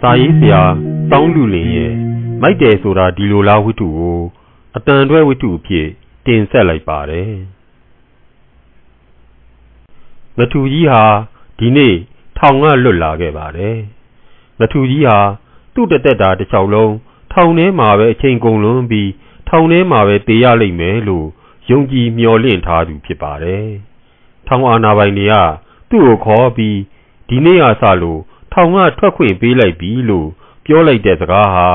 စာရေးဆရာတောင်းလူလင်ရဲ့မိုက်တယ်ဆိုတာဒီလိုလားဝိတုကိုအတန်တွဲဝိတုအဖြစ်တင်ဆက်လိုက်ပါတယ်ငထူကြီးဟာဒီနေ့ထောင်ကလွတ်လာခဲ့ပါတယ်ငထူကြီးဟာသူ့တသက်တာတစ်ချောင်းလုံးထောင်ထဲမှာပဲအချိန်ကုန်လွန်ပြီးထောင်ထဲမှာပဲတေးရလိမ့်မယ်လို့ယုံကြည်မျှော်လင့်ထားသူဖြစ်ပါတယ်ထောင်အာဏာပိုင်တွေက သူ့ကိုခေါ်ပြီးဒီနေ့ကစလို့ထောင်ကထွက်ခွင့်ပေးလိုက်ပြီလို့ပြောလိုက်တဲ့စကားဟာ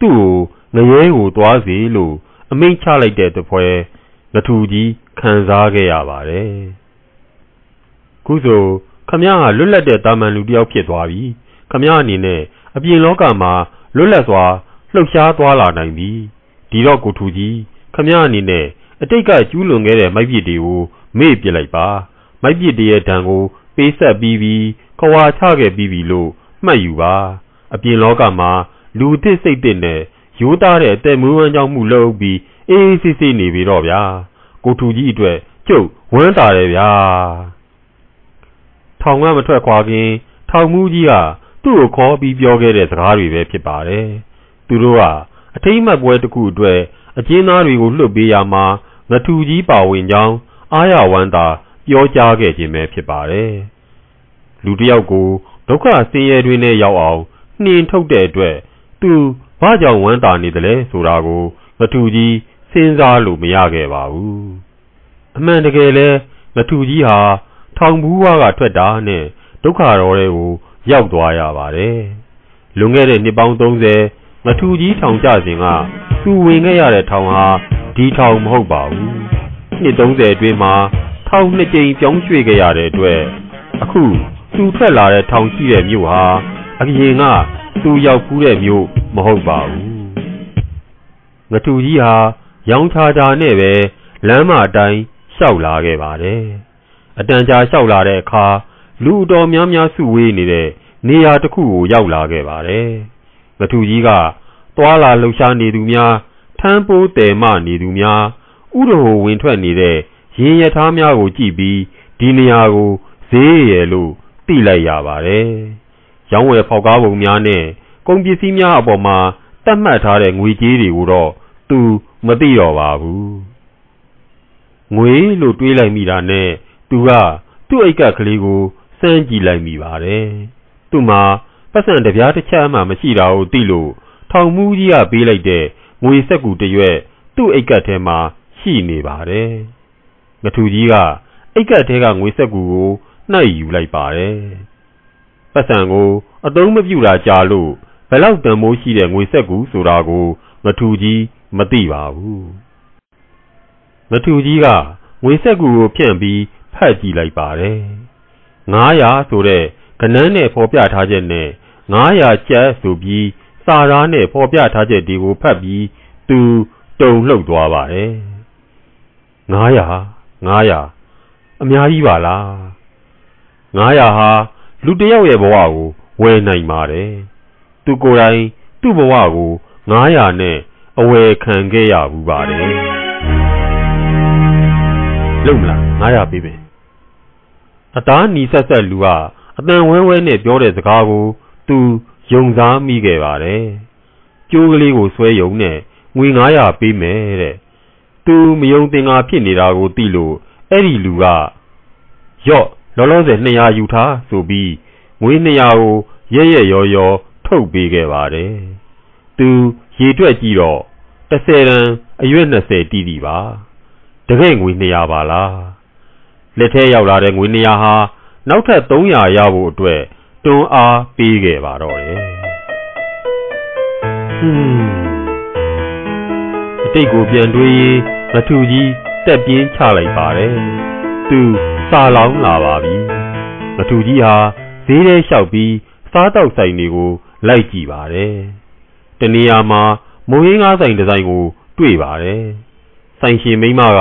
သူ့ကိုငရဲကိုသွားစေလို့အမိန့်ချလိုက်တဲ့တပွဲငထူကြီးခံစားခဲ့ရပါတယ်ခုဆိုခမရကလွတ်လပ်တဲ့တာမန်လူတစ်ယောက်ဖြစ်သွားပြီခမရအနေနဲ့အပြင်လောကမှာလွတ်လပ်စွာလှုပ်ရှားသွားလာနိုင်ပြီဒီတော့ကိုထူကြီးခမရအနေနဲ့အတိတ်ကကျူးလွန်ခဲ့တဲ့မိုက်ပြစ်တွေကိုမေ့ပြစ်လိုက်ပါမိုက်ပြစ်တွေရဲ့ဒဏ်ကို ပေးဆက်ပြီးပြီးခွာချခဲ့ပြီးပြီလို့မှတ်ယူပါ အပြင်လောကမှာလူသစ်စိတ်သစ်နဲ့ရိုးသားတဲ့အသက်မွေးဝမ်းကြောင်းမှုလုပ်ပြီးအေးအေးဆေးဆေးနေပြီတော့ဗျာကိုထူကြီးအတွက်ကျုပ်ဝမ်းသာတယ်ဗျာထောင်ကမထွက်ခွာခင်ထောင်မူးကြီးကသူ့ကိုခေါ်ပြီးပြောခဲ့တဲ့စကားတွေပဲဖြစ်ပါတယ်သူတို့ကအထိမ့်မှတ်ပွဲတစ်ခုအတွက်အကျဉ်းသားတွေကိုလွှတ်ပေးရမှာငထူကြီးပါဝင်ကြောင်းအာရဝန္တာ ပြောကြားခဲ့ခြင်းပဲဖြစ်ပါတယ်လူတစ်ယောက်ကိုဒုက္ခဆင်းရဲတွင်နဲ့ရောက်အောင်နှင်ထုတ်တဲ့အတွက်သူဘာကြောင့်ဝမ်းသာနေတယ်လဲဆိုတာကိုငထူကြီးစဉ်းစားလို့မရခဲ့ပါဘူးအမှန်တကယ်လဲငထူကြီးဟာထောင်ဘူးဝါကထွက်တာနဲ့ဒုက္ခတော်တွေကိုရောက်သွားရပါတယ်လွန်ခဲ့တဲ့နှစ်ပေါင်း30ငထူကြီးထောင်ကြစဉ်ကသူဝင်ခဲ့ရတဲ့ထောင်ဟာဒီထောင်မဟုတ်ပါဘူးနှစ်30အတွင်းမှာ ထောင်နှစ်ကြိမ်ပြောင်းရွှေ့ခဲ့ရတဲ့အတွက်အခုသူထွက်လာတဲ့ထောင်ရှိတဲ့မြို့ဟာအရင်ကသူရောက်ဖူးတဲ့မြို့မဟုတ်ပါဘူးငထူကြီးဟာရောင်ချာချာနဲ့ပဲလမ်းမအတိုင်းလျှောက်လာခဲ့ပါတယ်အတန်ကြာလျှောက်လာတဲ့အခါလူတော်များများစုဝေးနေတဲ့နေရာတစ်ခုကိုရောက်လာခဲ့ပါတယ်ငထူကြီးကသွာလာလှုပ်ရှားနေသူများထမ်းပိုးတယ်မနေသူများဥရဟိုဝင်ထွက်နေတဲ့ ရင်ရထားများကိုကြည့်ပြီးဒီနေရာကိုဈေးရယ်လို့သိလိုက်ရပါတယ်။ရောင်းဝယ်ဖောက်ကားပုံများနဲ့ကုန်ပစ္စည်းများအပေါ်မှာတတ်မှတ်ထားတဲ့ငွေကြေးတွေကိုတော့သူမသိတော့ပါဘူး။ငွေလို့တွေးလိုက်မိတာနဲ့သူကသူ့အိတ်ကကလေးကိုစမ်းကြည့်လိုက်မိပါတယ်။သူ့မှာပတ်စံတပြားတစ်ချက်မှမရှိတာကိုသိလို့ထောင်မူးကြီးကပေးလိုက်တဲ့ငွေစက်ကူတရွက်သူ့အိတ်ကထဲမှာရှိနေပါတယ်။ ငထူကြီးကအိတ်ကထဲကငွေစက်ကူကိုနှိုက်ယူလိုက်ပါတယ်။ပတ်စံကိုအသုံးမပြုတာကြာလို့ဘယ်လောက်တန်မိုးရှိတဲ့ငွေဆက်ကူဆိုတာကိုမထူကြီးမသိပါဘူး။မထူကြီးကငွေဆက်ကူကိုဖြန့်ပြီးဖတ်ကြည့်လိုက်ပါတယ်။900ဆိုတဲ့ကနန်းနဲ့ဖော်ပြထားချက်နဲ့900ကျပ်ဆိုပြီးစာသားနဲ့ဖော်ပြထားချက်တွေကိုဖတ်ပြီးသူတုံလှုပ်သွားပါတယ်။900 900အများကြီးပါလား900ဟာလူတယောက်ရဲ့ဘဝကိုဝယ်နိုင်ပါတယ်။သူကိုယ်တိုင်သူ့ဘဝကို900နဲ့အဝယ်ခံခဲ့ရဘူးပါတယ်။လုံမလား900ပေးမယ်။အသားနီဆက်ဆက်လူကအတန်ဝဲဝဲနဲ့ပြောတဲ့စကားကို သူယုံစားမိခဲ့ပါတယ်။ကျိုးကလေးကိုဆွဲယုံနဲ့ငွေ900ပေးမယ်တဲ့။ သူမယုံသင်္ကာဖြစ်နေတာကိုသိလို့အဲ့ဒီလူကယော့လောလောဆယ်200ယူထားဆိုပြီးငွေ200ကိုရဲရဲရောရောထုတ်ပေးခဲ့ပါတယ်။သူရေတွက်ကြည့်တော့30တန်အရွက်20တီးတီပါ။တကယ်ငွေ200ပါလား။လက်ထဲရောက်လာတဲ့ငွေ200ဟာနောက်ထပ်300ရဖို့အတွက်တွန်းအားပေးခဲ့ပါတော့တယ်။ဟွန်းအ တိတ်ကိုပြန်တွေးရင်မထူကြီးတက်ပြင်းချလိုက်ပါတယ်။သူစာလောင်းလာပါပြီ။မထူကြီးဟာဈေးထဲလျှောက်ပြီးစားတောက်ဆိုင်တွေကိုလိုက်ကြည့်ပါတယ်။တနေရာမှာမုံဟင်းကားဆိုင်ဒီဇိုင်းကို တွေ့ပါတယ်။ဆိုင်ရှင်မိမက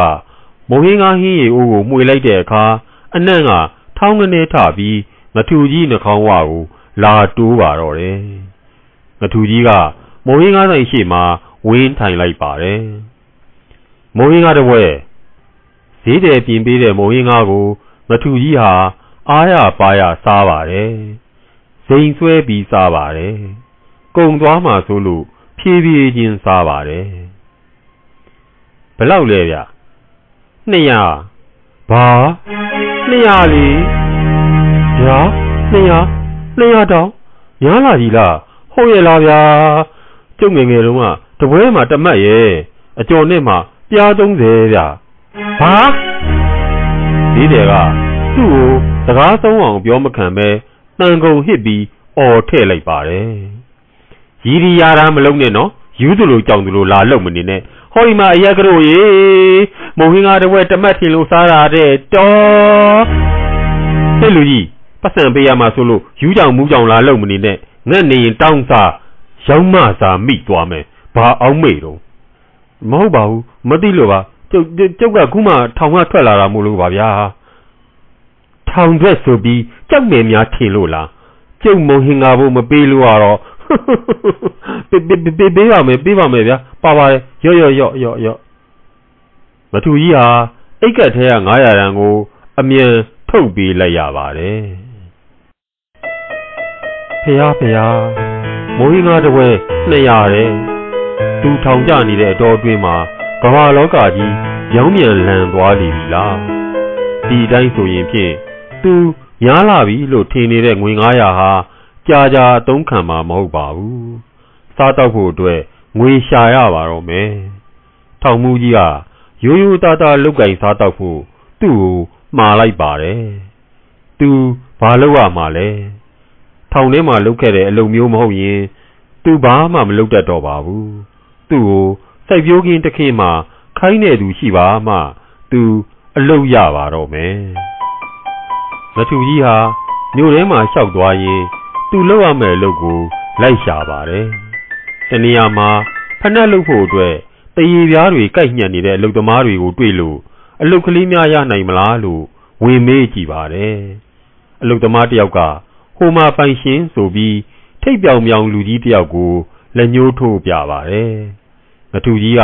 မုံဟင်းကားဟင်းရီအိုးကိုမှွေလိုက်တဲ့အခါအနံ့ကထောင်းကနေထပြီးမထူကြီးနှခေါင်းဝကိုလာတိုးပါတော့တယ်။မထူကြီးကမုံဟင်းကားဆိုင်ရှေ့မှာ ဝင်းထိုင်လိုက်ပါတယ်။မုံဟင်းကားတစ်ဝဲဈေးတယ်ပြင်ပေးတဲ့မုံဟင်းကားကိုမထူကြီးဟာအားရပါရစားပါတယ်။စိန်ဆွဲပြီးစားပါတယ်။ကုံသွားမှဆိုလို့ဖြည်းဖြည်းချင်းစားပါတယ်။ဘယ်လောက်လဲဗျ။200ဘာ200လီဗျာ200 200တောင်ရလာကြီးလားဟုတ်ရဲ့လားဗျာ ကျုပ်ငယ်ငယ်တုန်းကတပွဲမှာတမတ်ရဲ့အကျော်နဲ့မှပြား30ဗျာဘာဒီတယ်ကသူ့ကိုစကားဆုံးအောင်ပြောမခံပဲတန်ကုန်ဟစ်ပြီးအော်ထည့်လိုက်ပါတယ်ရီရီယာရာမလုံးနဲ့နော်ယူသူလိုကြောင်သူလိုလာလုံမနေနဲ့ဟောဒီမှာအရက်ကတို့ရေမုံဟင်းကားတဝက်တမတ်ထင်လို့စားတာတဲ့တော်ဟဲ့လူကြီးပတ်စံပေးရမှာဆိုလို့ယူကြောင်မူးကြောင်လာလုံမနေနဲ့ငတ်နေရင်တောင်းစား ရောင်းမစားမိသွားမယ်ဘာအောင်မေ့တော့မဟုတ်ပါဘူးမသိလို့ပါကျုပ်ကျုပ်ကခုမှထောင်ကထွက်လာတာမို့လို့ပါဗျာထောင်ထွက်ဆိုပြီးကြောက်မယ်များထင်လို့လားကျုပ်မုံဟင်္ကာဖို့မပေးလို့ကတော့ပေးပေးပေးပေးပါမယ်ပေးပါမယ်ဗျာပါပါတယ်ရော့ရော့ရော့ရော့ရော့မထူကြီးဟာအိတ်ကက်ထဲက900ရန်ကို အမြန်ထုတ်ပေးလိုက်ရပါတယ်ဖះဖះ မိုးဟင်းကားတစ်ဝဲ200တဲ့သူထောင်ကြနေတဲ့အတော်အတွင်းမှာကမ္ဘာလောကကြီးရောင်းမြန်လန်သွားလိမ့်ပြီလားဒီတိုင်းဆိုရင်ဖြင့်သူများလာပြီလို့ထင်နေတဲ့ငွေ900ဟာကြာကြာအသုံးခံမှာမဟုတ်ပါဘူးစားတော့ဖို့အတွက်ငွေရှာရပါတော့မယ်ထောင်မှုကြီးကရိုးရိုးသားသားလုတ်ကင်စားတော့ဖို့သူ့ကိုမှားလိုက်ပါတယ်သူဘာလုပ်ရမှာလဲ ထောင်ထဲမှာလုတ်ခဲ့တဲ့အလုပ်မျိုးမဟုတ်ရင်သူဘာမှမလုပ်တတ်တော့ပါဘူးသူ့ကိုစိုက်ပျိုးခင်းတစ်ခင်းမှာခိုင်းနေသူရှိပါမှသူအလုပ်ရပါတော့မယ်မထူကြီးဟာမြို့ထဲမှာလျှောက်သွားရင်သူလုပ်ရမယ့်အလုပ်ကိုလိုက်ရှာပါတယ်တနေရာမှာဖက်နှက်လုပ်ဖို့အတွက်တရေပြားတွေကြိုက်ညှက်နေတဲ့အလုပ်သမားတွေကိုတွေ့လို့အလုပ်ကလေးများရနိုင်မလားလို့ဝင်မေးကြည့်ပါတယ်အလုပ်သမားတယောက်က ဟိုမှာပိုင်ရှင်ဆိုပြီးထိတ်ပြောင်ပြောင်လူကြီးတယောက်ကိုလက်ညှိုးထိုးပြပါတယ်ငထူကြီးက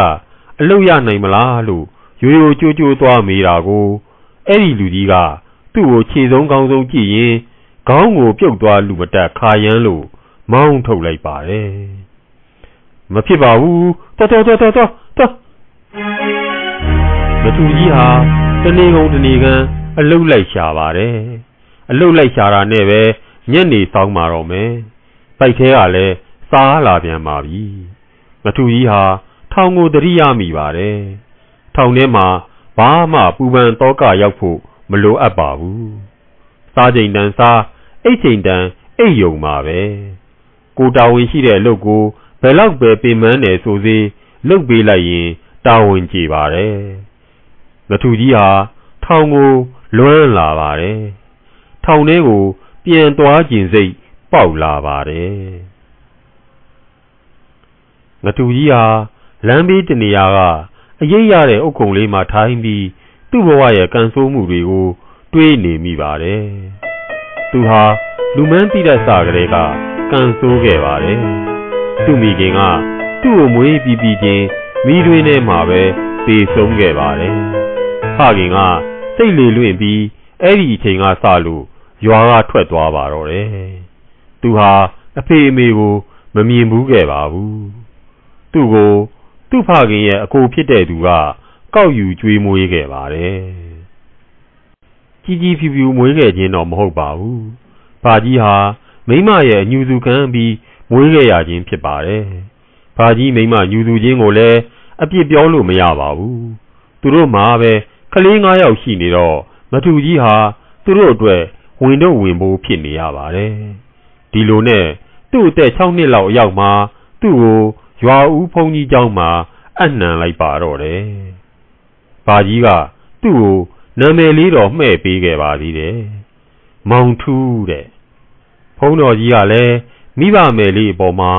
အလုတ်ရနိုင်မလားလို့ရိုးရိုးကြိုးကြိုးသွားမေးတာကိုအဲ့ဒီလူကြီးကသူ့ကိုခြေဆုံးကောင်းဆုံးကြည့်ရင်ခေါင်းကိုပြုတ်သွားလူမတက်ခါရမ်းလို့မောင်းထုတ်လိုက်ပါတယ်မဖြစ်ပါဘူးတော်တော်တော်တော်တော်မထူကြီးဟာတနေကုန်တနေကန်အလုတ်လိုက်ရှာပါတယ်အလုတ်လိုက်ရှာတာနဲ့ပဲ ညနေဆောင်มาတော့မယ်ပိုက်သေးကလည်းစားလာပြန်ပါပြီမထူကြီးဟာထောင်ကိုတရိယာမိပါတယ်ထောင်ထဲမှာဘာမှပူပန်တော့ကရောက်ဖို့မလိုအပ်ပါဘူးစားချိန်တန်စားအိတ်ချိန်တန်အိတ်ယုံပါပဲကိုတာဝန်ရှိတဲ့အလုပ်ကိုဘယ်တော့ပဲပြင်မန်းတယ်ဆိုစေလုပ်ပေးလိုက်ရင်တာဝန်ကြည်ပါတယ်မထူကြီးဟာထောင်ကိုလွမ်းလာပါတယ်ထောင်ထဲကို ပြန်သွားခြင်းစိတ်ပေါက်လာပါတယ်ငတူကြီးဟာလမ်းဘေးတနေရာကအရေးရတဲ့အုတ်ခုံလေးမှာထိုင်ပြီးသူ့ဘဝရဲ့ကန်ဆိုးမှုတွေကို တွေးနေမိပါတယ်သူဟာလူမန်းတိတဲ့စာကလေးကကန်ဆိုးခဲ့ပါတယ်သူ့မိခင်ကသူ့ကိုမွေးပြီးပြီးချင်းမိတွေနဲ့မှာပဲပေဆုံးခဲ့ပါတယ်ဖခင်ကစိတ်လေလွင့်ပြီးအဲ့ဒီအချိန်ကစလို့ ရွာကထွက်သွားပါတော့တယ်သူဟာအဖေအမေကိုမမြင်ဘူးခဲ့ပါဘူးသူ့ကိုသူ့ဖခင်ရဲ့အကိုဖြစ်တဲ့သူကကောက်ယူကျွေးမွေးခဲ့ပါတယ်ကြီးကြီးဖြူဖြူမွေးခဲ့ခြင်းတော့မဟုတ်ပါဘူး။ဘာကြီးဟာမိမရဲ့အညူစုခံပြီးမွေးခဲ့ရခြင်းဖြစ်ပါတယ်။ဘာကြီးမိမညူစုခြင်းကိုလည်းအပြစ်ပြောလို့မရပါဘူး။သူတို့မှာပဲကလေး၅ယောက်ရှိနေတော့မထူကြီးဟာသူတို့အတွက် ဝင်တော့ဝင်ဖို့ဖြစ်နေရပါတယ်။ဒီလိုနဲ့သူ့အသက်6နှစ်လောက်အရောက်မှာသူ့ကိုရွာဦးဘုန်းကြီးကျောင်းမှာအနှံလိုက်ပါတော့တယ်။ဘာကြီးကသူ့ကိုနာမည်လေးတော့မှဲ့ပေးခဲ့ပါသေးတယ်။မောင်ထူးတဲ့။ဘုန်းတော်ကြီးကလည်းမိဘမယ်လေးအပေါ်မှာ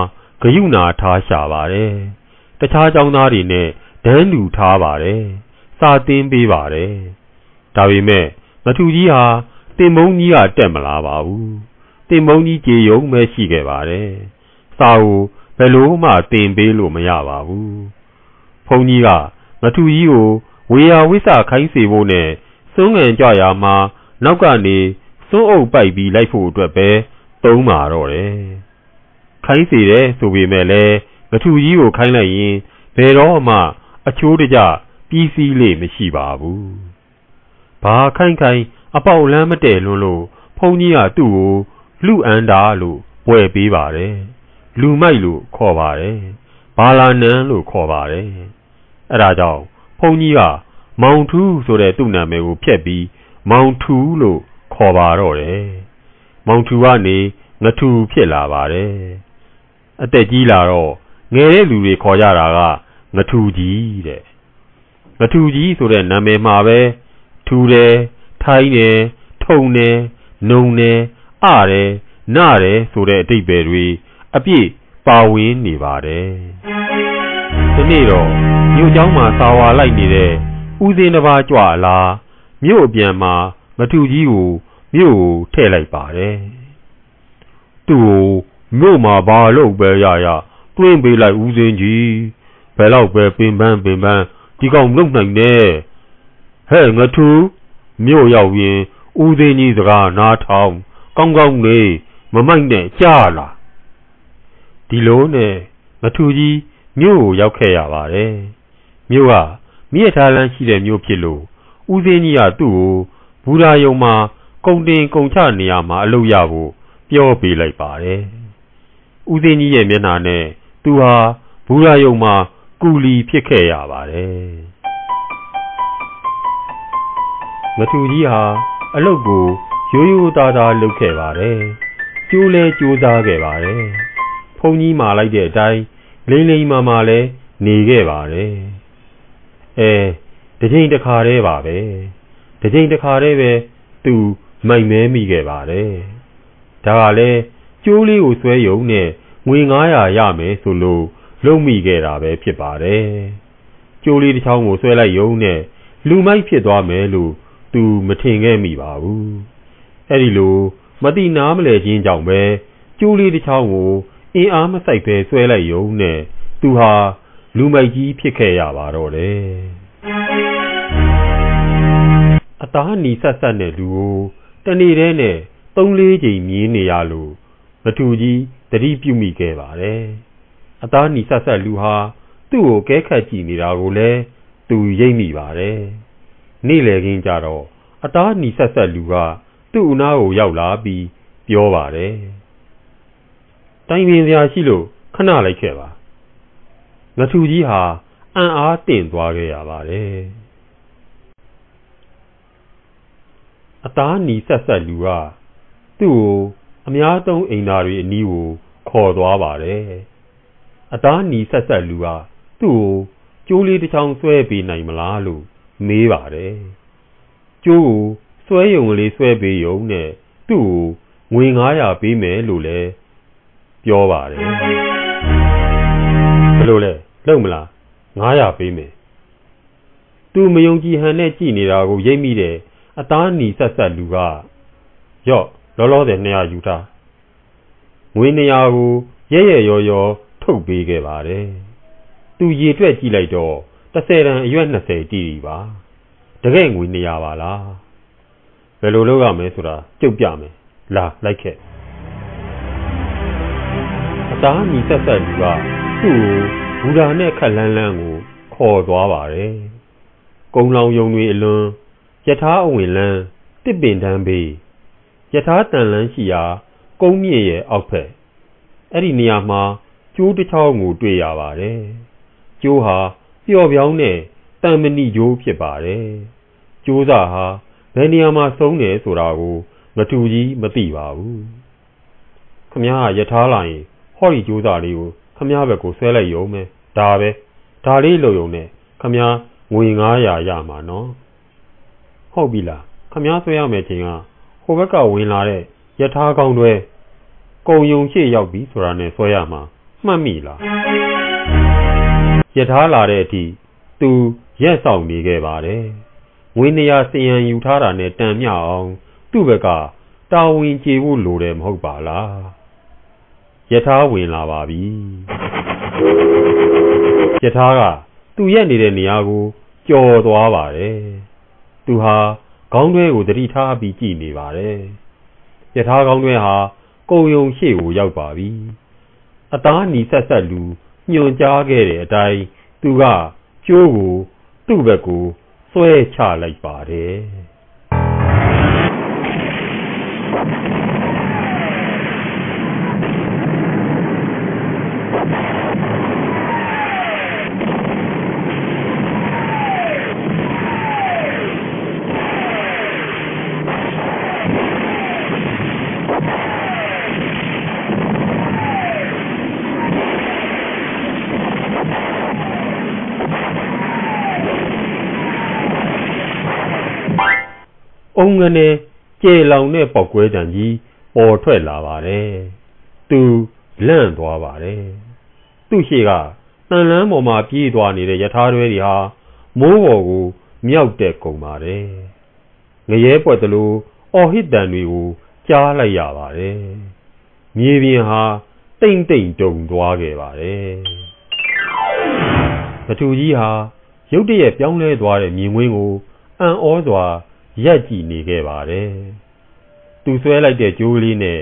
ဂယုဏထားရှာပါတယ်။တခြားကျောင်းသားတွေနဲ့ဒန်းတူထားပါတယ်။စာသင်ပေးပါတယ်။ဒါပေမဲ့မထူကြီးဟာ တင်မုံကြီးကတက်မလာပါဘူး။တင်မုံကြီးကြေယုံပဲရှိခဲ့ပါတယ်။စာကိုဘယ်လိုမှသင်ပေးလို့မရပါဘူး။ဘုန်းကြီးကမထူကြီးကိုဝေယဝိဆခိုင်းစေဖို့နဲ့သုံးငံကြရာမှာနောက်ကနေဖစွန်းအုပ်ပိုက်ပြီးလိုက်ဖို့အတွက်ပဲသုံးပါတော့တယ်ခိုင်းစီတယ်ဆိုပေမဲ့လည်းငထူကြီးကိုခိုင်းလိုက်ရင်ဘယ်တော့မှအချိုးတကြပြီးစီးလေမရှိပါဘူးဘာခိုင်းခိုင်း အပေါက်လမ်းမတည့်လွန်းလို့ဖုန်ကြီးကသူ့ကိုလူအန်တာလို့ပွဲပေးပါတယ်လူမိုက်လို့ခေါ်ပါတယ်ဘာလာနန်းလို့ခေါ်ပါတယ်အဲ့ဒါကြောင့်ဖုန်ကြီးကမောင်ထူးဆိုတဲ့သူ့နာမည်ကိုဖျက်ပြီးမောင်ထူးလို့ခေါ်ပါတော့တယ်မောင်ထူးကနေငထူဖြစ်လာပါတယ်အသက်ကြီးလာတော့ငယ်တဲ့လူတွေခေါ်ကြတာကငထူကြီးတဲ့ငထူကြီးဆိုတဲ့နာမည်မှာပဲထူတယ် ထိုင်းတယ်ထုံတယ်နုံတယ်အတယ်နတယ်ဆိုတဲ့အတိတ်ပဲတွေအပြည့်ပါဝင်နေပါတယ်ဒီနေ့တော့မြို့เจ้าမှာစာဝါလိုက်နေတဲ့ဦးစင်းတစ်ပါးကြွလာမြို့အပြန်မှာမထူကြီးကိုမြို့ကိုထည့်လိုက်ပါတယ်သူ့ကိုမြို့မှာဘာလို့ပဲရရတွင်းပေးလိုက်ဦးစင်းကြီးဘယ်တော့ပဲပင်ပန်းပင်ပန်းဒီကောင်လုံနိုင်နေဟဲ့ငထူ မြို့ရောက်ရင်ဦးစင်းကြီးစကားနားထောင်ကောင်းကောင်းနေမမိုက်နဲ့ကြားလာဒီလိုနဲ့ငထူကြီးမြို့ကိုရောက်ခဲ့ရပါတယ်မြို့ကမြစ်ထားလန်းရှိတဲ့မြို့ဖြစ်လို့ဦးစင်းကြီးကသူ့ကိုဘူရာယုံမှာကုံတင်ကုံချနေရမှာအလုပ်ရဖို့ပြောပေးလိုက်ပါတယ်ဦးစင်းကြီးရဲ့မျက်နှာနဲ့သူဟာဘူရာယုံမှာကူလီဖြစ်ခဲ့ရပါတယ် မထူကြီးဟာအလုပ်ကိုရိုးရိုးသားသားလုပ်ခဲ့ပါတယ်ကျိုးလဲကြိုးစားခဲ့ပါတယ်ဖုန်ကြီးမာလိုက်တဲ့အတိုင်းလိမ့်လိမ့်မာမာလဲနေခဲ့ပါတယ်အဲတချိန်တစ်ခါတည်းပါပဲတချိန်တစ်ခါတည်းပဲသူမိုက်မဲမိခဲ့ပါတယ်ဒါကလည်းကျိုးလေးကိုဆွဲယုံနဲ့ငွေ900ရမယ်ဆိုလို့လုံမိခဲ့တာပဲဖြစ်ပါတယ်ကျိုးလေးတစ်ချောင်းကိုဆွဲလိုက်ယုံနဲ့လူမိုက်ဖြစ်သွားမယ်လို့ သူမထင်ခဲ့မိပါဘူးအဲ့ဒီလိုမတိနားမလဲခြင်းကြောင့်ပဲကျိုးလေးတစ်ချောင်းကိုအင်အားမစိုက်ပဲဆွဲလိုက်ယုံနဲ့သူဟာလူမိုက်ကြီးဖြစ်ခဲ့ရပါတော့တယ်အသားနီဆက်ဆက်တဲ့လူကိုတနေ့တည်းနဲ့သုံးလေးချိန်မြင်းနေရလို့မထူကြီးတတိပြုမိခဲ့ပါတယ်အသားနီဆက်ဆက်လူဟာသူ့ကိုကဲခတ်ကြည့်နေတာကိုလည်းသူရိပ်မိပါတယ် နေ့လည်ခင်းကြတော့အသားနီဆက်ဆက်လူကသူ့အနားကိုရောက်လာပြီးပြောပါတယ်တိုင်ပင်စရာရှိလို့ခဏလိုက်ခဲ့ပါငထူကြီးဟာအံ့အားတင့်သွားခဲ့ရပါတယ်အသားနီဆက်ဆက်လူကသူ့ကိုအများဆုံးအိမ်သားတွေအနီးကိုခေါ်သွားပါတယ်အသားနီဆက်ဆက်လူကသူ့ကိုကျိုးလေးတစ်ချောင်းဆွဲပေးနိုင်မလားလို့ မေးပါတယ်ကျိုးကိုဆွဲယုံလေးဆွဲပေးယုံနဲ့သူ့ကိုငွေ900ပေးမယ်လို့လည်းပြောပါတယ်ဘယ်လိုလဲလုံမလား900ပေးမယ်သူမယုံကြည်ဟန်နဲ့ကြည်နေတာကိုရိပ်မိတဲ့အသားနီဆက်ဆက်လူကရော့လောလောဆယ်200ယူထားငွေ200ကိုရဲရဲရော်ရော်ထုတ်ပေးခဲ့ပါတယ်သူရေတွက်ကြည့်လိုက်တော့ 30တန်အရွက်20တီးပါတကယ်ငွေ200ပါလားဘယ်လိုလုပ်ရမလဲဆိုတာကြုတ်ပြမယ်လာလိုက်ခဲ့အသားနီဆက်ဆက်လူကသူ့ကိုဘူရာနဲ့ခက်လန်းလန်းကိုခေါ်သွားပါတယ်ကုံလောင်ယုံတွေအလွန်ယထာအဝင်လန်းတစ်ပင်တန်းဘေးယထာတန်လန်းရှိရာကုန်းမြင့်ရဲ့အောက်ဖက်အဲ့ဒီနေရာမှာကျိုးတစ်ချောင်းကိုတွေ့ရပါတယ်ကျိုးဟာ ပျော်ပြောင်းတဲ့တန်မဏိကျိုးဖြစ်ပါတယ်ကျိုးစာဟာဘယ်နေရာမှာဆုံးတယ်ဆိုတာကိုမတူကြီးမသိပါဘူးခမည်းကယထာလာရင်ဟောဒီကျိုးစာလေးကိုခမည်းဘက်ကိုဆွဲလိုက်ရုံပဲဒါပဲဒါလေးလုံုံနဲ့ခမည်းငွေ900ရမှာနော်ဟုတ်ပြီလားခမားဆွဲရမယ်ချိန်ကဟိုဘက်ကဝင်လာတဲ့ယထာကောင်းတွေကုံယုံရှိရောက်ပြီဆိုတာနဲ့ဆွဲရမှာမှတ်မိလား ယထာလာတဲ့အထိသူရက်ဆောင်နေခဲ့ပါတယ်ငွေနေရစယံယူထားတာနဲ့တန်မြအောင်သူ့ဘက်ကတာဝန်ကျေဖို့လိုတယ်မဟုတ်ပါလားယထာဝင်လာပါပြီယထာကသူရက်နေတဲ့နေရာကိုကြော်သွားပါတယ်သူဟာခေါင်းတွဲကိုတတိထားပြီးကြည်နေပါတယ်ယထာကောင်းတွင်ဟာကုံယုံရှေ့ကိုရောက်ပါပြီအသားနီဆက်ဆက်လူ ညွန်ကြားခဲ့တဲ့အတိုင်း သူကကျိုးကို သူ့ဘက်ကို ဆွဲချလိုက်ပါတယ် ငနဲ့ကျေလောင်တဲ့ပေါက်ကွဲတံကြီးပေါ်ထွက်လာပါတယ်။သူလန့်သွားပါတယ်။သူ့ရှိကတန်လန်းပေါ်မှာပြေးသွားနေတဲ့ယထာတွဲတွေဟာမိုးပေါ်ကိုမြောက်တက်ကုန်ပါတယ်။ငရဲပွက်သလိုအော်ဟစ်တန်တွေကိုကြားလိုက်ရပါတယ်။မြေပြင်ဟာတိမ်တိမ်တုံသွားခဲ့ပါတယ်။ပထူကြီးဟာရုတ်တရက်ပြောင်းလဲသွားတဲ့မြင်ကွင်းကိုအံ့ဩစွာ ရက်ကြည့်နေခဲ့ပါတယ်။သူဆွဲလိုက်တဲ့ကြိုးလေးနဲ့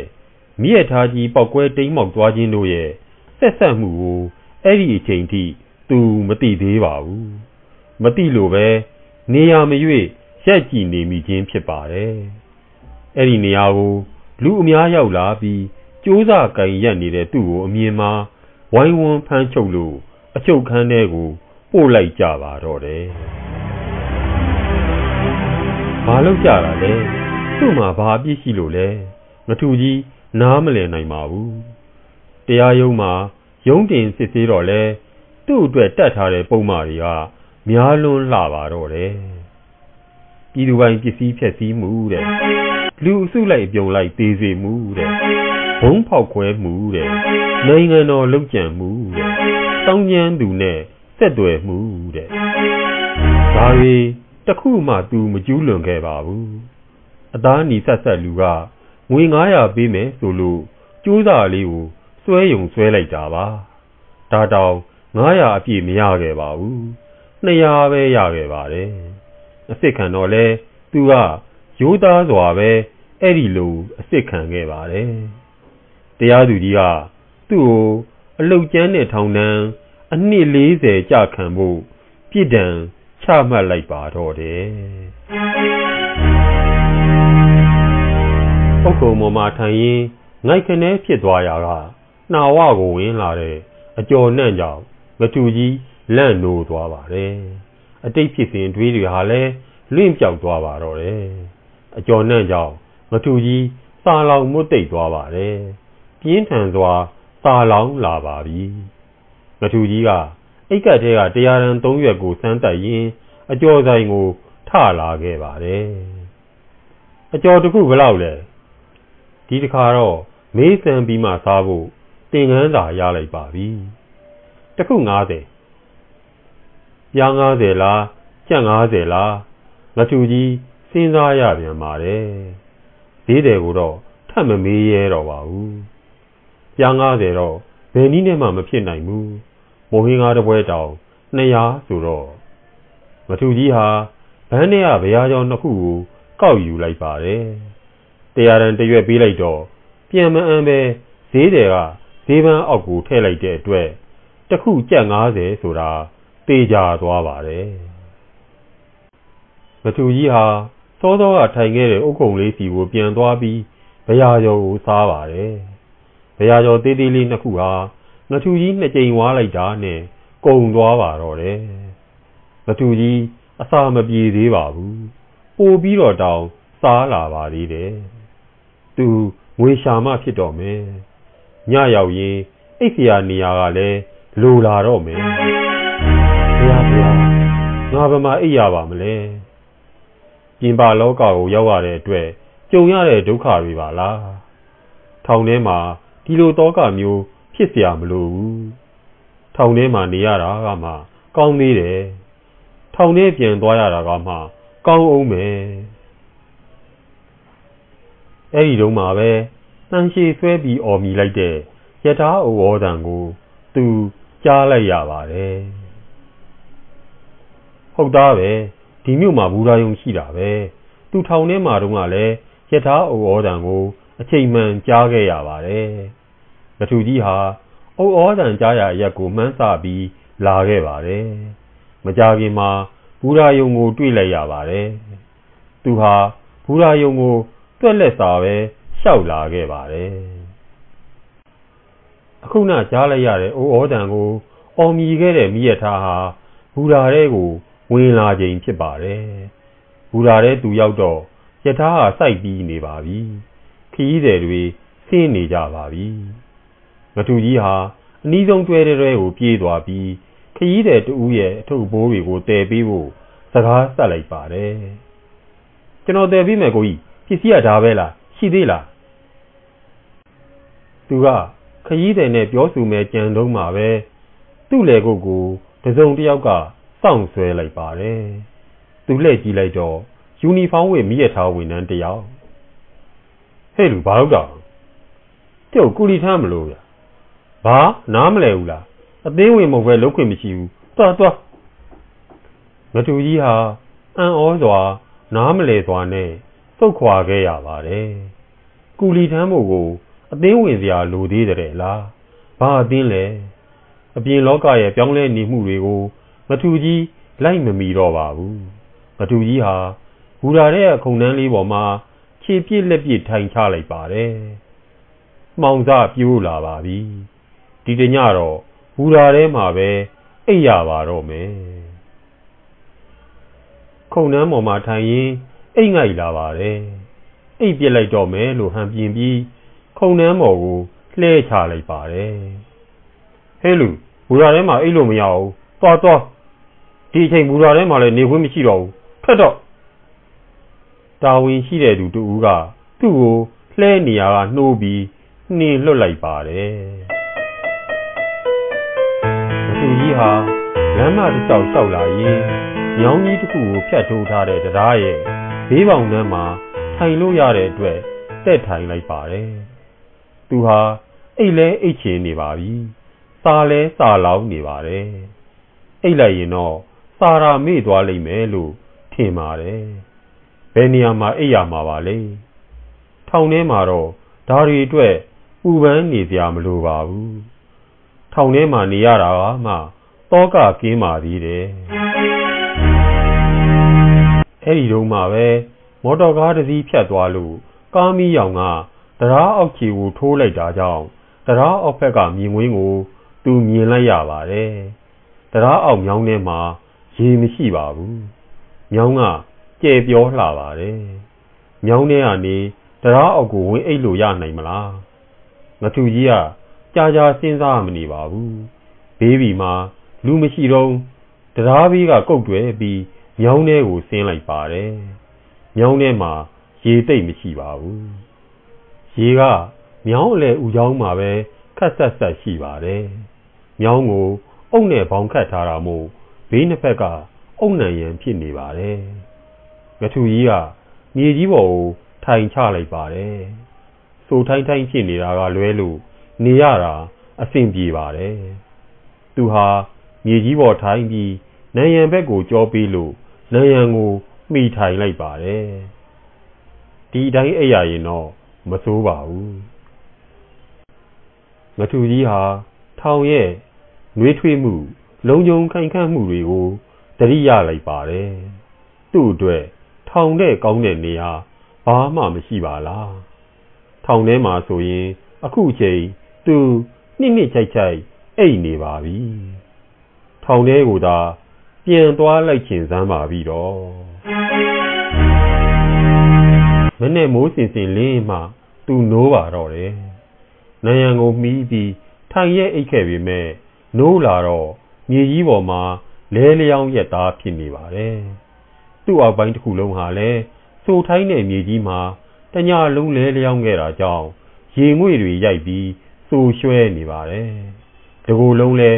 မြည့်ထားကြီးပောက်ကွဲတိမ်မောက်သွားခြင်းတို့ရဲ့ဆက်ဆက်မှုကိုအဲ့ဒီအချိန်ထိသူမသိသေးပါဘူး။မသိလို့ပဲနေရာမရွေ့ရက်ကြည့်နေမိခြင်းဖြစ်ပါတယ်။အဲ့ဒီနေရာကိုလူအများရောက်လာပြီးကြိုးစားကင်ရက်နေတဲ့သူ့ကိုအမြင်မှာဝိုင်းဝန်းဖမ်းချုပ်လို့အချုပ်ခန်းထဲကိုပို့လိုက်ကြပါတော့တယ်။ ဘာလို့ကြတာလဲသူ့မှာဘာအပြစ်ရှိလို့လဲမထူကြီးနားမလည်နိုင်ပါဘူးတရားရုံးမှာရုံးတင်စစ်ဆေးတော့လဲသူ့အတွက်တတ်ထားတဲ့ပုံမှားတွေကများလွန်းလှပါတော့တယ်ပြည်သူပိုင်ပစ္စည်းဖြက်စီးမှုတဲ့လူအစုလိုက်ပြုံလိုက်သေးစေမှုတဲ့ဘုံဖောက်ခွဲမှုတဲ့နိုင်ငံတော်လုံခြံမှုတဲ့တောင်းကျမ်းသူနဲ့ဆက်သွယ်မှုတဲ့ဒါတွေ တခုမှသူမကျူးလွန်ခဲ့ပါဘူးအသားနီဆက်ဆက်လူကငွေ900ပေးမယ်ဆိုလို့ကျိုးစာလေးကိုစွဲယုံဆွဲလိုက်တာပါဒါတောင်900အပြည့်မရခဲ့ပါဘူး200ပဲရခဲ့ပါတယ်အစ်စ်ခံတော့လဲသူကရိုးသားစွာပဲအဲ့ဒီလိုအစ်စ်ခံခဲ့ပါတယ်တရားသူကြီးကသူ့ကိုအလုတ်ကျန်းတဲ့ထောင်နှံအနှစ်40ကြာခံဖို့ပြစ်ဒဏ် ချမှတ်လိုက်ပါတော့တယ်ပုတ်ကုံပေါ်မှာထိုင်ရင်ငိုက်ခနဲဖြစ်သွားရာကနှာဝကိုဝင်လာတဲ့အကျော်နှံ့ကြောင့်မတူကြီးလန့်နိုးသွားပါတယ်အတိတ်ဖြစ်စဉ်တွေးတွေဟာလည်းလွင့်ပြောက်သွားပါတော့တယ်အကျော်နှံ့ကြောင့်မတူကြီးစာလောင်မွတ်တိတ်သွားပါတယ်ပြင်းထန်စွာစာလောင်လာပါပြီမတူကြီးက အိတ်ကတ်ထဲကတရားရန်၃ရွက်ကိုစမ်းတက်ရင်းအကျော်ဆိုင်ကိုထလာခဲ့ပါတယ်အကျော်တစ်ခုဘယ်လောက်လဲဒီတစ်ခါတော့မေးစံပြီးမှစားဖို့တင်ငန်းစာရလိုက်ပါပြီတစ်ခု90ပြား90လားကြက်90လားငထူကြီးစဉ်းစားရပြန်ပါတယ်ဈေးတယ်ကိုတော့ထပ်မမေးရဲတော့ပါဘူးပြား90တော့ဘယ်နည်းနဲ့မှမဖြစ်နိုင်ဘူး မိုဟင်းကားတစ်ပွဲတောင်200ဆိုတော့မထူကြီးဟာဘန်းထဲကဗျာကြောင်နှစ်ခုကိုကောက်ယူလိုက်ပါတယ်တရားရန်တရွက်ပေးလိုက်တော့ပြန်မအမ်းပဲဈေးတွေကဈေးပန်းအောက်ကိုထည့်လိုက်တဲ့အတွက်တစ်ခုကြက်90ဆိုတာတေချာသွားပါတယ်မထူကြီးဟာစောစောကထိုင်ခဲ့တဲ့အုတ်ခုံလေးစီကိုပြန်သွားပြီးဗျာကျော်ကိုစားပါတယ်ဗျာကျော်သေးသေးလေးနှစ်ခုဟာ ငထူကြီးနှစ်ကြိမ်ဝါလိုက်တာနဲ့ကုံသွားပါတော့တယ်ငထူကြီးအစာမပြေသေးပါဘူးပိုပြီးတော့တောင်စားလာပါသေးတယ်သူငွေရှာမှဖြစ်တော့မယ်ညရောက်ရင်အိတ်ဖျာနေရာကလည်းလိုလာတော့မယ်ဘုရားဘုရားငါဘာမှအိတ်ရပါမလဲပြင်ပလောကကိုရောက်ရတဲ့အတွက်ကြုံရတဲ့ဒုက္ခတွေပါလားထောင်ထဲမှာဒီလိုတောကမျိုး ဖြစ်เสียမလို့ဘူးထောင်ထဲမှာနေရတာကမှကောင်းသေးတယ်ထောင်ထဲပြန်သွားရတာကမှကောင်းအောင်မယ်အဲ့ဒီတုန်းမှာပဲတန်ရှည်ဆွဲပြီးអော်မြည်လိုက်တဲ့ယထာဩဝဒံကို သူကြားလိုက်ရပါတယ်ဟုတ်သားပဲဒီမြို့မှာဘူရာယုံရှိတာပဲသူထောင်ထဲမှာတုန်းကလည်းယထာဩဝဒံကို အချိန်မှန်ကြားခဲ့ရပါတယ်။ ငထူကြီးဟာအုတ်ဩတန်ကြားရရက်ကိုမှန်းဆပြီးလာခဲ့ပါတယ်။မကြခင်မှာဘူရာယုံကိုတွေ့လိုက်ရပါတယ်။သူဟာဘူရာယုံကိုတွက်လက်စာပဲရှောက်လာခဲ့ပါတယ်။အခုနကြားလိုက်ရတဲ့အုတ်ဩတန်ကိုအော်မြည်ခဲ့တဲ့မိရထားဟာဘူရာထဲကိုဝင်လာခြင်းဖြစ်ပါတယ်။ဘူရာထဲသူရောက်တော့ယထာဟာစိုက်ပြီးနေပါပြီ။ခီးတယ်တွေဆင်းနေကြပါပြီ။ ငထူကြီးဟာအနီးဆုံးတွဲတွဲကိုပြေးသွားပြီးခရီးတယ်တူရဲ့အထုပ်ဘိုးတွေကိုတည်ပြီးဖို့စကားဆက်လိုက်ပါတယ်။ကျွန်တော်တည်ပြီးမယ်ကိုကြီးပစ္စည်းကဒါပဲလားရှိသေးလား။သူကခရီးတယ်နဲ့ပြောဆိုမဲ့ကြံတုံးမှာပဲသူ့လေကုတ်ကိုတစုံတစ်ယောက်ကစောင့်ဆွဲလိုက်ပါတယ်။သူလှည့်ကြည့်လိုက်တော့ယူနီဖောင်းဝတ်မိရထားဝန်ထမ်းတယောက်ဟဲ့လူဘာလို့တော့ကျုပ်ကူလီထမ်းမလို့ဗျာ ဘာနားမလဲဘူးလားအသေးဝင်မဟုတ်ပဲလုတ်ခွင့်မရှိဘူးသွားသွားငတူကြီးဟာအံ့ဩစွာ နားမလဲစွာနဲ့သုတ်ခွာခဲ့ရပါတယ်ကူလီထမ်းဖို့ကို အသင်းဝင်စရာလိုသေးတယ်လားဘာအသင်းလဲအပြင်လောကရဲ့ပြောင်းလဲနေမှုတွေကိုငထူကြီးလိုက်မမီတော့ပါဘူးငထူကြီးဟာဘူရာတဲ့ခုံနှန်းလေးပေါ်မှာခြေပြစ်လက်ပြစ်ထိုင်ချလိုက်ပါတယ်မှောင်စပြိုးလာပါပြီ ဒီတညတော့ဘူရာထဲမှာပဲအိပ်ရပါတော့မယ်ခုံနှန်းပေါ်မှာထိုင်ရင်အိတ်ငိုက်လာပါတယ်အိပ်ပြစ်လိုက်တော့မယ်လို့ဟန်ပြင်းပြီးခုံနှန်းပေါ်ကိုလှဲချလိုက်ပါတယ်ဟဲ့လူဘူရာထဲမှာအိတ်လို့မရဘူးသွားသွားဒီအချိန်ဘူရာထဲမှာလည်းနေခွင့်မရှိတော့ဘူးထွက်တော့တာဝန်ရှိတဲ့သူတူကသူ့ကိုလှဲနေရကနှိုးပြီးနှင်းလွတ်လိုက်ပါတယ် သူကြီးဟာလမ်းမတစ်လျှောက်လျှောက်လာရင်ညောင်းကြီးတစ်ခုကိုဖြတ်ထိုးထားတဲ့တရားရဲ့ဘေးပေါင်ထဲမှာထိုင်လို့ရတဲ့အတွက်တက်ထိုင်လိုက်ပါတယ်သူဟာအိတ်လဲအိတ်ချင်နေပါပြီစာလဲစာလောင်းနေပါတယ်အိတ်လိုက်ရင်တော့စာရာမေ့သွားလိမ့်မယ်လို့ထင်ပါတယ်ဘယ်နေရာမှာအိတ်ရမှာပါလဲထောင်ထဲမှာတော့ဒါတွေအတွက်ဥပန်းနေစရာမလိုပါဘူးထောင်ထဲမှာနေရတာကမှ တောကကင်းပါသေးတယ်အဲ့ဒီတုန်းမှပဲမော်တော်ကားတစ်စီးဖြတ်သွားလို့ကားမီးရောင်ကတရားအောက်ခြေကိုထိုးလိုက်တာကြောင့်တရားအောက်ဘက်ကမြင်ကွင်းကို သူမြင်လိုက်ရပါတယ်တရားအောက်မြောင်းထဲမှာရေမရှိပါဘူးမြောင်းကကျဲပြောလှပါတယ်။မြောင်းထဲကနေတရားအောက်ကိုဝင်အိတ်လို့ရနိုင်မလား။ငထူကြီးကကြာကြာစဉ်းစားမနေပါဘူး။ဘေးဘီမှာ လူမရှိတော့တရားဘေးကကုတ်တွဲပြီးမြောင်းထဲကိုဆင်းလိုက်ပါတယ်။မြောင်းထဲမှာရေတိတ်မရှိပါဘူး။ရေကမြောင်းအလဲဥကြောင်းမှာပဲခက်ဆက်ဆက်ရှိပါတယ်။မြောင်းကိုအုပ်နဲ့ဘောင်ခတ်ထားတာမို့ဘေးနှစ်ဖက်ကအုပ်နံရံဖြစ်နေပါတယ်။ငထူကြီးကမြေကြီးပေါ်ကိုထိုင်ချလိုက်ပါတယ်။စိုးထိုင်းထိုင်းဖြစ်နေတာကလွဲလို့နေရတာအဆင်ပြေပါတယ်။သူဟာ မြေကြီးပေါ်ထိုင်ပြီးနံရံဘက်ကိုကြောပေးလို့နံရံကိုမှီထိုင်လိုက်ပါတယ်။ဒီတိုင်းအိပ်ရရင်တော့မစိုးပါဘူး။ငထူကြီးဟာထောင်ရဲ့နှွေးထွေးမှု လုံခြုံခိုင်ခန့်မှုတွေကိုတတိယလိုက်ပါတယ်။သူ့အတွက်ထောင်တဲ့ကောင်းတဲ့နေရာဘာမှမရှိပါလားထောင်ထဲမှာဆိုရင် အခုချိန်သူနှစ်နှစ်ချိုက်ချိုက်အိတ်နေပါပြီ ထောင်ထဲကိုသာပြန်သွားလိုက်ချင်စမ်းပါပြီတော့မနဲ့မိုးစင်စင်လင်းမှသူနိုးပါတော့တယ်နယံကိုမီးပြီးထိုင်ရဲ့အိတ်ခဲ့ပေမဲ့နိုးလာတော့မြေကြီးပေါ်မှာလဲလျောင်းရက်သားဖြစ်နေပါတယ်သူ့အောက်ပိုင်းတစ်ခုလုံးဟာလည်းစိုးထိုင်းတဲ့မြေကြီးမှာတညလုံးလဲလျောင်းခဲ့တာကြောင့်ရေငွေ့တွေရိုက်ပြီးစိုးရွှဲနေပါတယ်။ဒီကိုယ်လုံးလဲ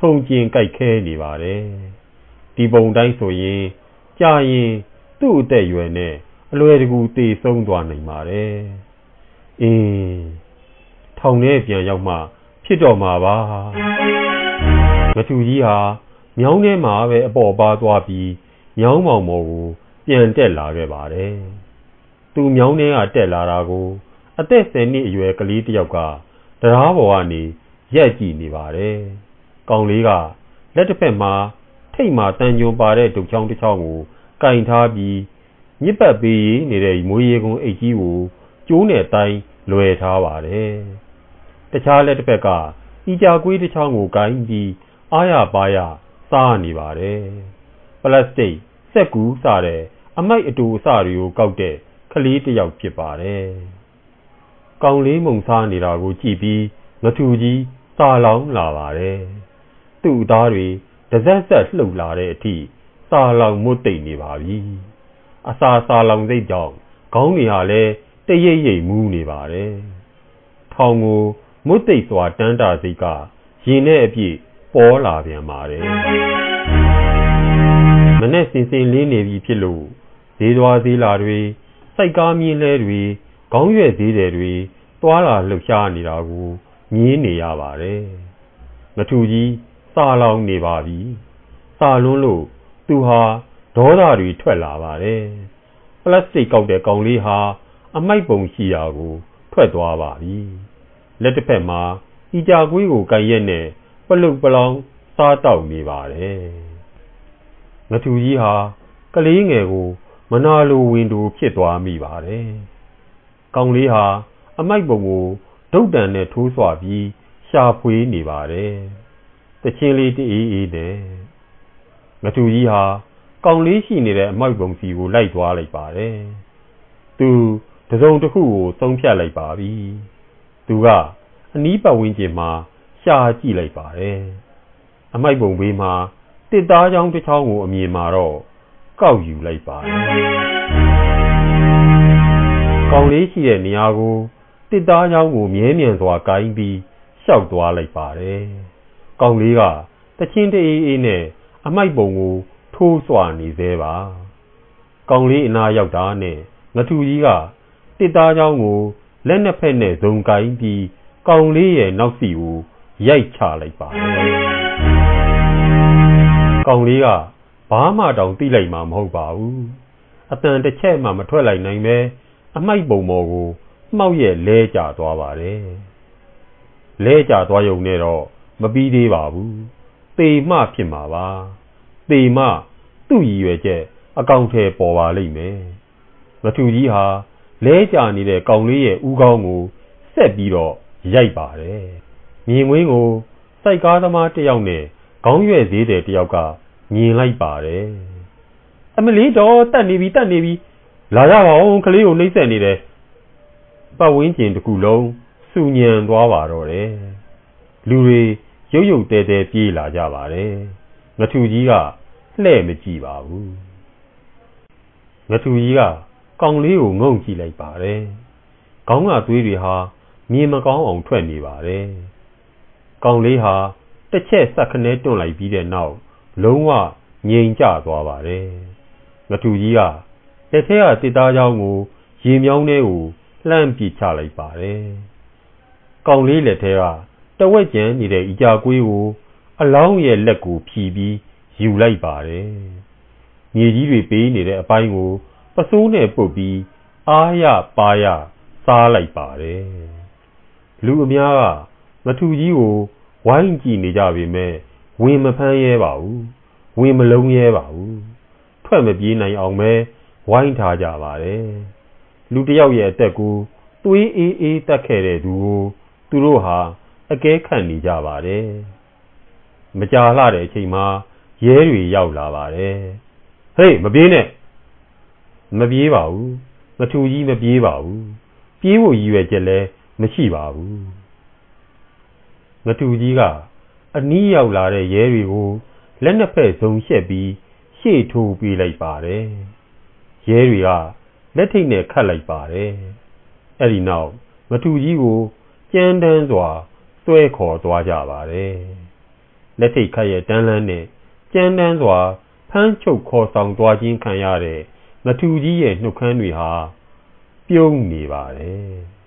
ထုံကျင်ကြိုက်ခဲနေပါတယ်။ဒီပုံတိုင်းဆိုရင်ကြာရင်သူ့အသက်အရွယ်နဲ့အလွယ်တကူသေဆုံးသွားနိုင်ပါတယ်။အင်းထောင်ထဲပြန်ရောက်မှဖြစ်တော့မှာပါ။ငထူကြီးဟာမြောင်းထဲမှာပဲအပေါ်ပါသွားပြီးမြောင်းမောင်မော်ကိုပြန်တက်လာခဲ့ပါတယ်။သူမြောင်းထဲကတက်လာတာကိုအအသက်10နှစ်အရွယ်ကလေးတစ်ယောက်ကတရားပေါ်ကနေရက်ကြည့်နေပါတယ်။ ကောင်လေးကလက်တစ်ဖက်မှာထိတ်မှတန်ကြုံပါတဲ့ဒုတ်ချောင်းတစ်ချောင်းကိုကင်ထားပြီးညစ်ပတ်ပေးနေတဲ့မွေးရေကုန်အိတ်ကြီးကိုကျိုးနဲ့တိုင်းလွယ်ထားပါတယ်။တခြားလက်တစ်ဖက်ကဤကြကွေးတစ်ချောင်းကိုကင်ပြီးအားရပါရစားနေပါတယ်။ပလတ်စတစ်စက်ကူးစတဲ့အမိုက်အတူအစတွေကိုကောက်တဲ့ကလေးတစ်ယောက်ဖြစ်ပါတယ်။ကောင်လေးမုံစားနေတာကိုကြည့်ပြီးငထူကြီးစာလောင်းလာပါတယ်။ သူ့သားတွေတစက်ဆက်လှုပ်လာတဲ့အထိစာလောင်မွတ်တိတ်နေပါပြီ။အစာစာလောင်စိတ်ကြောင့်ခေါင်းတွေဟာလည်းတရိပ်ရိပ်မူးနေပါတယ်။ထောင်ကိုမွတ်တိတ်စွာတန်းတာစိတ်ကရင်နဲ့အပြည့်ပေါ်လာပြန်ပါတယ်။မနဲ့စင်စင်လေးနေပြီဖြစ်လို့ဈေးသွားဈေးလာတွေစိုက်ကားမြင်းလဲတွေခေါင်းရွက်ဈေးတယ်တွေတွာလာလှုပ်ရှားနေတာကိုမြင်နေရပါတယ်။မထူကြီး စာလောင်နေပါပြီ။စာလွန်းလို့သူဟာဒေါသတွေထွက်လာပါတယ်။ပလတ်စတစ်ကောက်တဲ့ကောင်လေးဟာအမိုက်ပုံရှိရာကိုထွက်သွားပါပြီ။လက်တစ်ဖက်မှာဤကြကွေးကိုကန်ရက်နဲ့ပလုတ်ပလောင်စားတောက်နေပါတယ်။ငထူကြီးဟာကလေးငယ်ကိုမနာလိုဝင်တူဖြစ်သွားမိပါတယ်။ကောင်လေးဟာအမိုက်ပုံကိုဒုတ်တန်နဲ့ထိုးဆွပြီးရှာဖွေနေပါတယ်။ တချင်းလေးတအေးအေးနဲ့ငထူကြီးဟာကောင်လေးရှိနေတဲ့အမိုက်ပုံစီကိုလိုက်သွားလိုက်ပါတယ်။သူတစုံတစ်ခုကိုသုံးဖြတ်လိုက်ပါပြီ။သူကအနီးပတ်ဝန်းကျင်မှာရှာကြည့်လိုက်ပါတယ်။အမိုက်ပုံဘေးမှာတစ်သားချောင်းတစ်ချောင်းကိုအမြင်မှာတော့ကောက်ယူလိုက်ပါတယ်။ကောင်လေးရှိတဲ့နေရာကိုတစ်သားချောင်းကိုမြဲမြံစွာကိုင်းပြီးရှောက်သွားလိုက်ပါတယ်။ ကောင်လေးကတချင်းတေးအေးနဲ့အမိုက်ပုံကိုထိုးစွာနေသေးပါ။ကောင်လေးအနာရောက်တာနဲ့ငထူကြီးကတစ်သားချောင်းကိုလက်နှစ်ဖက်နဲ့ဇုံကိုင်းပြီးကောင်လေးရဲ့နောက်စီကိုရိုက်ချလိုက်ပါတယ်။ကောင်လေးကဘာမှတောင်သိလိုက်မှာမဟုတ်ပါဘူး။အတန်တစ်ချက်မှမထွက်လိုက်နိုင်ပဲအမိုက်ပုံပေါ်ကိုမှောက်ရဲ့လဲကျသွားပါတယ်။လဲကျသွားရုံနဲ့တော့ မပြီးသေးပါဘူး။သေမှဖြစ်မှာပါ။သေမှသူ့ရည်ရွယ်ချက်အကောင်ထဲပေါ်ပါလိမ့်မယ်။မထူကြီးဟာလဲကျနေတဲ့ကောင်လေးရဲ့ဥကောင်းကိုဆက်ပြီးတော့ရိုက်ပါတယ်။မြင်ကွင်းကိုစိုက်ကားသမားတစ်ယောက်နဲ့ခေါင်းရွက်သေးတဲ့တစ်ယောက်ကမြင်လိုက်ပါတယ်။အမလီတော့တတ်နေပြီတတ်နေပြီလာရပါအောင်ကလေးကိုနှိမ့်ဆက်နေတယ်။ပတ်ဝန်းကျင်တစ်ခုလုံးစူညံသွားပါတော့တယ်။လူတွေ ရုပ်ရုပ်တဲတဲပြေးလာကြပါတယ်။ငထူကြီးကလှဲ့မကြည့်ပါဘူး။ငထူကြီးကကောင်လေးကိုငုံကြည့်လိုက်ပါတယ်။ခေါင်းကသွေးတွေဟာမြင်မကောင်းအောင်ထွက်နေပါတယ်။ကောင်လေးဟာတစ်ချက်ဆက်ခနဲတွန့်လိုက်ပြီးတဲ့နောက်လုံးဝငြိမ်ကျသွားပါတယ်။ငထူကြီးကလက်ထဲကတစ်သားချောင်းကိုရေမြောင်းထဲကိုလှမ်းပစ်ချလိုက်ပါတယ်။ကောင်လေးလက်ထဲက တဝက်ကျန်နေတဲ့ဤကြကွေးကို အလောင်းရဲ့လက်ကိုဖြီးပြီးယူလိုက်ပါတယ်။မြေကြီးတွေပေးနေတဲ့အပိုင်းကိုပစိုးနဲ့ပုတ်ပြီးအားရပါရစားလိုက်ပါတယ်။လူအများကမထူကြီးကိုဝိုင်းကြည့်နေကြပေမဲ့ဝင်မဖမ်းရဲပါဘူး။ဝင်မလုံးရဲပါဘူး။ထွက်မပြေးနိုင်အောင်ပဲဝိုင်းထားကြပါတယ်။လူတယောက်ရဲ့အသက်ကိုသွေးအေးအေးတက်ခဲ့တဲ့သူကိုသူတို့ဟာ အကဲခတ်နေကြပါတယ်။မကြာလှတဲ့အချိန်မှာရဲတွေရောက်လာပါတယ်။ဟေးမပြေးနဲ့မပြေးပါဘူး။မထူကြီးမပြေးပါဘူး။ပြေးဖို့ရည်ရွယ်ချက်လည်းမရှိပါဘူး။မထူကြီးကအနီးရောက်လာတဲ့ရဲတွေကိုလက်နှစ်ဖက်ဇုံရှက်ပြီးရှေ့ထိုးပေးလိုက်ပါတယ်။ရဲတွေကလက်ထိတ်နဲ့ခတ်လိုက်ပါတယ်။အဲ့ဒီနောက်မထူကြီးကိုကြမ်းတမ်းစွာ ဆွဲခေါ်သွားကြပါတယ်။လက်ထိတ်ခတ်ရဲ့တန်းလန်းနဲ့ကြမ်းတမ်းစွာဖမ်းချုပ်ခေါ်ဆောင်သွားခြင်းခံရတဲ့မထူကြီးရဲ့နှုတ်ခမ်းတွေဟာပြုံးနေပါတယ်။